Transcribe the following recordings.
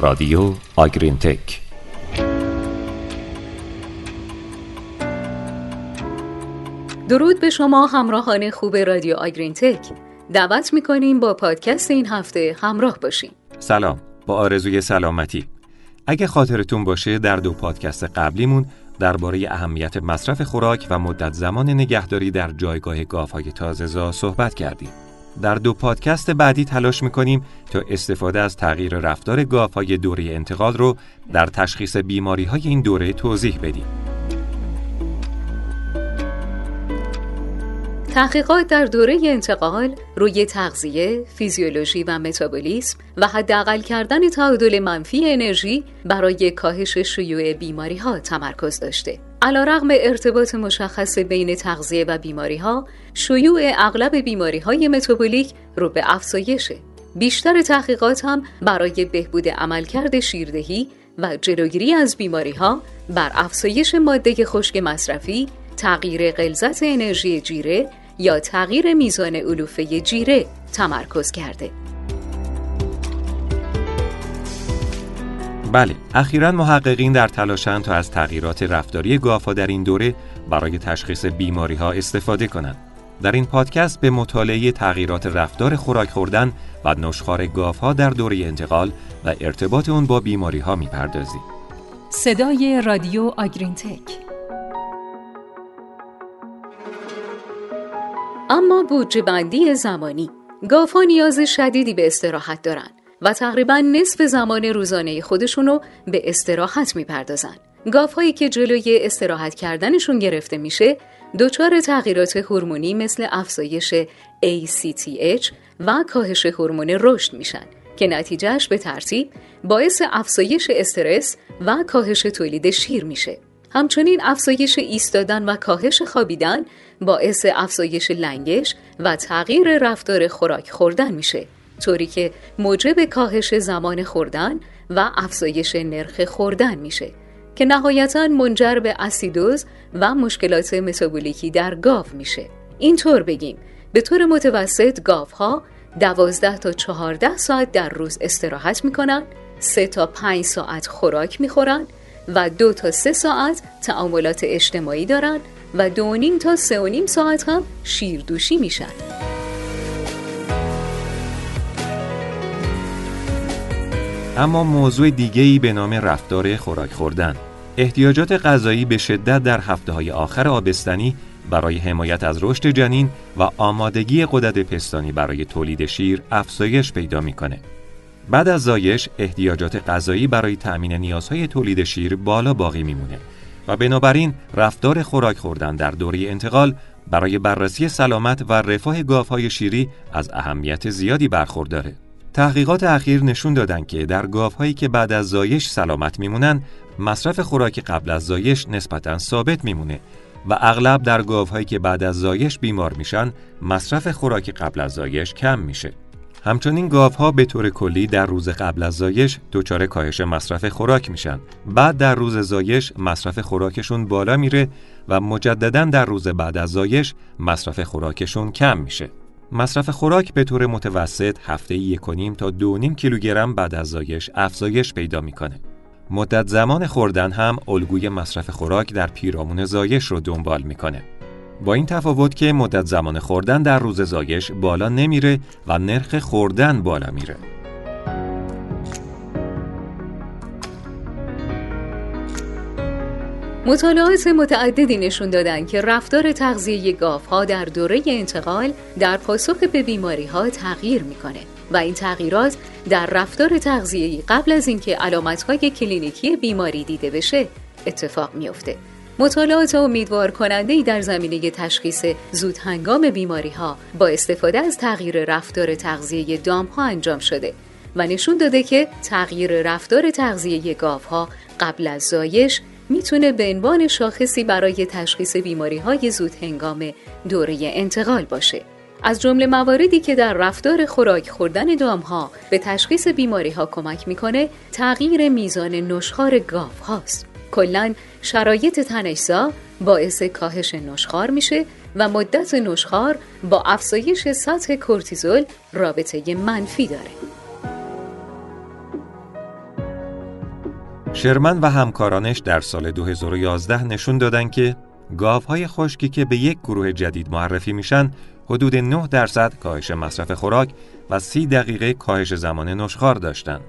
رادیو آگرین تک. درود به شما همراهان خوب رادیو آگرین تک. دعوت می‌کنیم با پادکست این هفته همراه باشیم. سلام با آرزوی سلامتی. اگه خاطرتون باشه در دو پادکست قبلیمون درباره اهمیت مصرف خوراک و مدت زمان نگهداری در جایگاه گاوهای تازه‌زا صحبت کردیم. در دو پادکست بعدی تلاش می‌کنیم تا استفاده از تغییر رفتار گاوهای دوره انتقال رو در تشخیص بیماری های این دوره توضیح بدیم. تحقیقات در دوره انتقال روی تغذیه، فیزیولوژی و متابولیسم و حداقل کردن تعادل منفی انرژی برای کاهش شیوع بیماری ها تمرکز داشته. علیرغم ارتباط مشخص بین تغذیه و بیماری ها، شیوع اغلب بیماری های متابولیک رو به افزایشه. بیشتر تحقیقات هم برای بهبود عملکرد شیردهی و جلوگیری از بیماری ها بر افزایش ماده خشک مصرفی، تغییر غلظت انرژی جیره یا تغییر میزان علوفه جیره تمرکز کرده. بله، اخیرا محققین در تلاشند تا از تغییرات رفتاری گاوها در این دوره برای تشخیص بیماری ها استفاده کنند. در این پادکست به مطالعه تغییرات رفتار خوراک خوردن و نشخار گاوها در دوره انتقال و ارتباط اون با بیماری ها می‌پردازیم. صدای رادیو آگرین تک اما بودجه بندی زمانی گاوها نیاز شدیدی به استراحت دارن و تقریبا نصف زمان روزانه خودشونو به استراحت می‌پردازن. گاوهایی که جلوی استراحت کردنشون گرفته میشه دچار تغییرات هورمونی مثل افزایش ACTH و کاهش هورمون رشد میشن که نتیجهش به ترتیب باعث افزایش استرس و کاهش تولید شیر میشه. همچنین افزایش ایستادن و کاهش خوابیدن باعث افزایش لنگش و تغییر رفتار خوراک خوردن میشه طوری که موجب کاهش زمان خوردن و افزایش نرخ خوردن میشه که نهایتا منجر به اسیدوز و مشکلات متابولیکی در گاو میشه. اینطور بگیم به طور متوسط گاوها دوازده تا چهارده ساعت در روز استراحت می‌کنن سه تا پنج ساعت خوراک می‌خورن و دو تا سه ساعت تعاملات اجتماعی دارن و دو نیم تا سه و نیم ساعت هم شیردوشی میشن. اما موضوع دیگه ای به نام رفتار خوراک خوردن احتیاجات غذایی به شدت در هفته های آخر آبستنی برای حمایت از رشد جنین و آمادگی قدرت پستانی برای تولید شیر افزایش پیدا می‌کنه. بعد از زایش احتیاجات غذایی برای تأمین نیازهای تولید شیر بالا باقی میمونه و بنابراین رفتار خوراک خوردن در دوره انتقال برای بررسی سلامت و رفاه گاوهای شیری از اهمیت زیادی برخورداره. تحقیقات اخیر نشون دادن که در گاوهایی که بعد از زایش سلامت میمونن مصرف خوراک قبل از زایش نسبتا ثابت میمونه و اغلب در گاوهایی که بعد از زایش بیمار میشن مصرف خوراک قبل از زایش کم میشه. همچنین گاوها به طور کلی در روز قبل از زایش دچار کاهش مصرف خوراک میشن. بعد در روز زایش مصرف خوراکشون بالا میره و مجددا در روز بعد از زایش مصرف خوراکشون کم میشه. مصرف خوراک به طور متوسط هفته یک تا دو نیم کیلوگرم بعد از زایش افزایش پیدا می‌کنه. مدت زمان خوردن هم الگوی مصرف خوراک در پیرامون زایش رو دنبال می‌کنه. با این تفاوت که مدت زمان خوردن در روز زایش بالا نمیره و نرخ خوردن بالا میره. مطالعات متعددی نشون دادن که رفتار تغذیه ها در دوره انتقال در پاسخ به بیماری ها تغییر می‌کنه و این تغییرات در رفتار تغذیه‌ای قبل از اینکه علامت‌های کلینیکی بیماری دیده بشه اتفاق میافته. مطالعات امیدوار کننده در زمینه تشخیص زود هنگام بیماری ها با استفاده از تغییر رفتار تغذیه دام ها انجام شده و نشون داده که تغییر رفتار تغذیه گاو ها قبل از زایش می‌تونه به عنوان شاخصی برای تشخیص بیماری های زود هنگام دوره انتقال باشه. از جمله مواردی که در رفتار خوراک خوردن دام ها به تشخیص بیماری ها کمک می‌کنه تغییر میزان نشخار گاو هاست. کلا شرایط تنشزا باعث کاهش نشخار میشه و مدت نشخار با افزایش سطح کورتیزول رابطه منفی داره. شرمن و همکارانش در سال 2011 نشون دادن که گاوهای خشکی که به یک گروه جدید معرفی میشن حدود 9 درصد کاهش مصرف خوراک و 30 دقیقه کاهش زمان نشخار داشتن.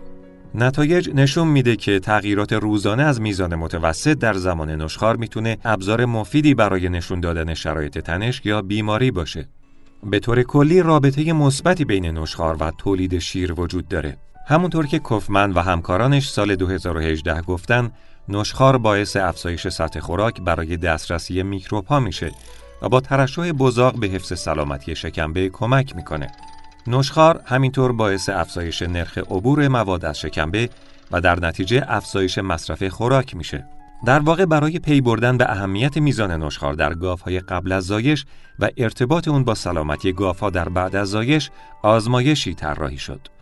نتایج نشون میده که تغییرات روزانه از میزان متوسط در زمان نشخار می‌تونه ابزار مفیدی برای نشون دادن شرایط تنش یا بیماری باشه. به طور کلی رابطه مثبتی بین نشخار و تولید شیر وجود داره. همونطور که کفمن و همکارانش سال 2018 گفتن نشخار باعث افزایش سطح خوراک برای دسترسی میکروب میشه و با ترشح بزاق به حفظ سلامتی شکمبه کمک می‌کنه. نشخار همینطور باعث افزایش نرخ عبور مواد از شکمبه و در نتیجه افزایش مصرف خوراک میشه. در واقع برای پی بردن به اهمیت میزان نشخار در گاوهای قبل از زایش و ارتباط اون با سلامتی گاوها در بعد از زایش آزمایشی طراحی شد.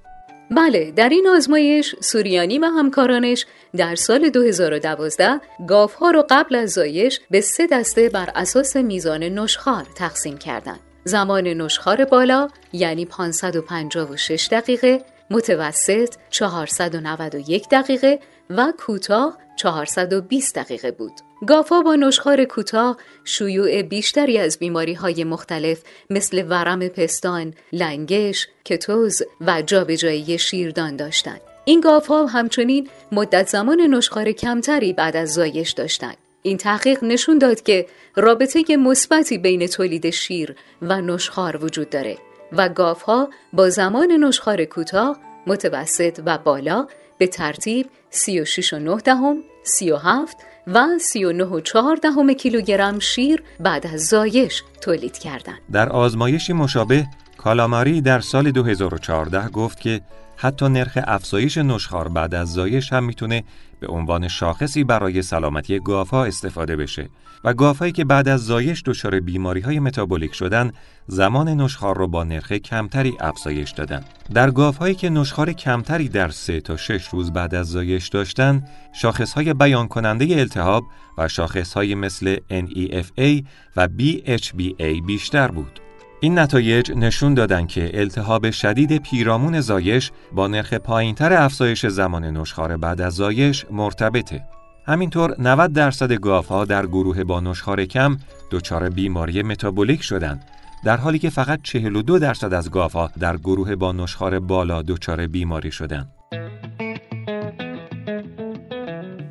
بله در این آزمایش سوریانی و همکارانش در سال 2012 گاوها رو قبل از زایش به سه دسته بر اساس میزان نشخار تقسیم کردند. زمان نشخار بالا یعنی 556 دقیقه، متوسط 491 دقیقه و کوتاه 420 دقیقه بود. گافا با نشخار کوتاه شیوع بیشتری از بیماری های مختلف مثل ورم پستان، لنگش، کتوز و جابجایی شیردان داشتند. این گافها همچنین مدت زمان نشخار کمتری بعد از زایش داشتند. این تحقیق نشون داد که رابطه مثبتی بین تولید شیر و نشخار وجود داره و گاوها با زمان نشخار کوتاه، متوسط و بالا به ترتیب 36 و 9 دهم، 37 و 39 و 4 دهم کیلوگرم شیر بعد از زایش تولید کردند. در آزمایشی مشابه کالاماری در سال 2014 گفت که حتی نرخ افزایش نشخار بعد از زایش هم می‌تونه به عنوان شاخصی برای سلامتی گاوها استفاده بشه و گاوهایی که بعد از زایش دچار بیماری های متابولیک شدن زمان نشخار رو با نرخ کمتری افزایش دادن. در گاوهایی که نشخار کمتری در 3 تا 6 روز بعد از زایش داشتن شاخص های بیان کننده التهاب و شاخص های مثل NEFA و BHBA بیشتر بود. این نتایج نشون دادن که التهاب شدید پیرامون زایش با نرخ پایینتر افزایش زمان نشخار بعد از زایش مرتبطه. همینطور 90 درصد گاوها در گروه با نشخار کم دچار بیماری متابولیک شدند در حالی که فقط 42 درصد از گاوها در گروه با نشخار بالا دچار بیماری شدند.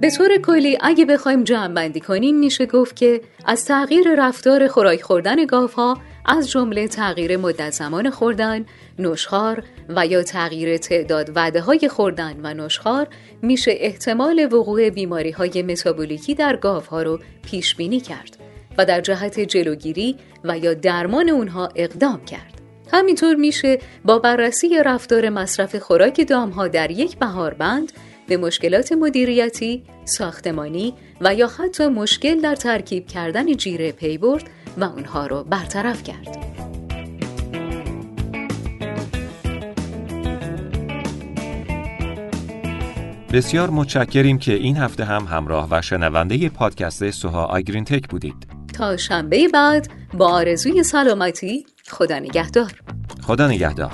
به طور کلی اگه بخوایم جمع بندی کنیم میشه گفت که از تغییر رفتار خوراک خوردن گاوها از جمله تغییر مدت زمان خوردن، نشخار و یا تغییر تعداد وعده های خوردن و نشخار میشه احتمال وقوع بیماری های متابولیکی در گاوها رو پیش بینی کرد و در جهت جلوگیری و یا درمان اونها اقدام کرد. همینطور میشه با بررسی رفتار مصرف خوراک دامها در یک بهاربند به مشکلات مدیریتی، ساختمانی و یا حتی مشکل در ترکیب کردن جیره پی برد و اونها رو برطرف کرد. بسیار متشکریم که این هفته هم همراه و شنونده پادکست سوها آگرین تک بودید. تا شنبه بعد با آرزوی سلامتی خدا نگهدار. خدا نگهدار.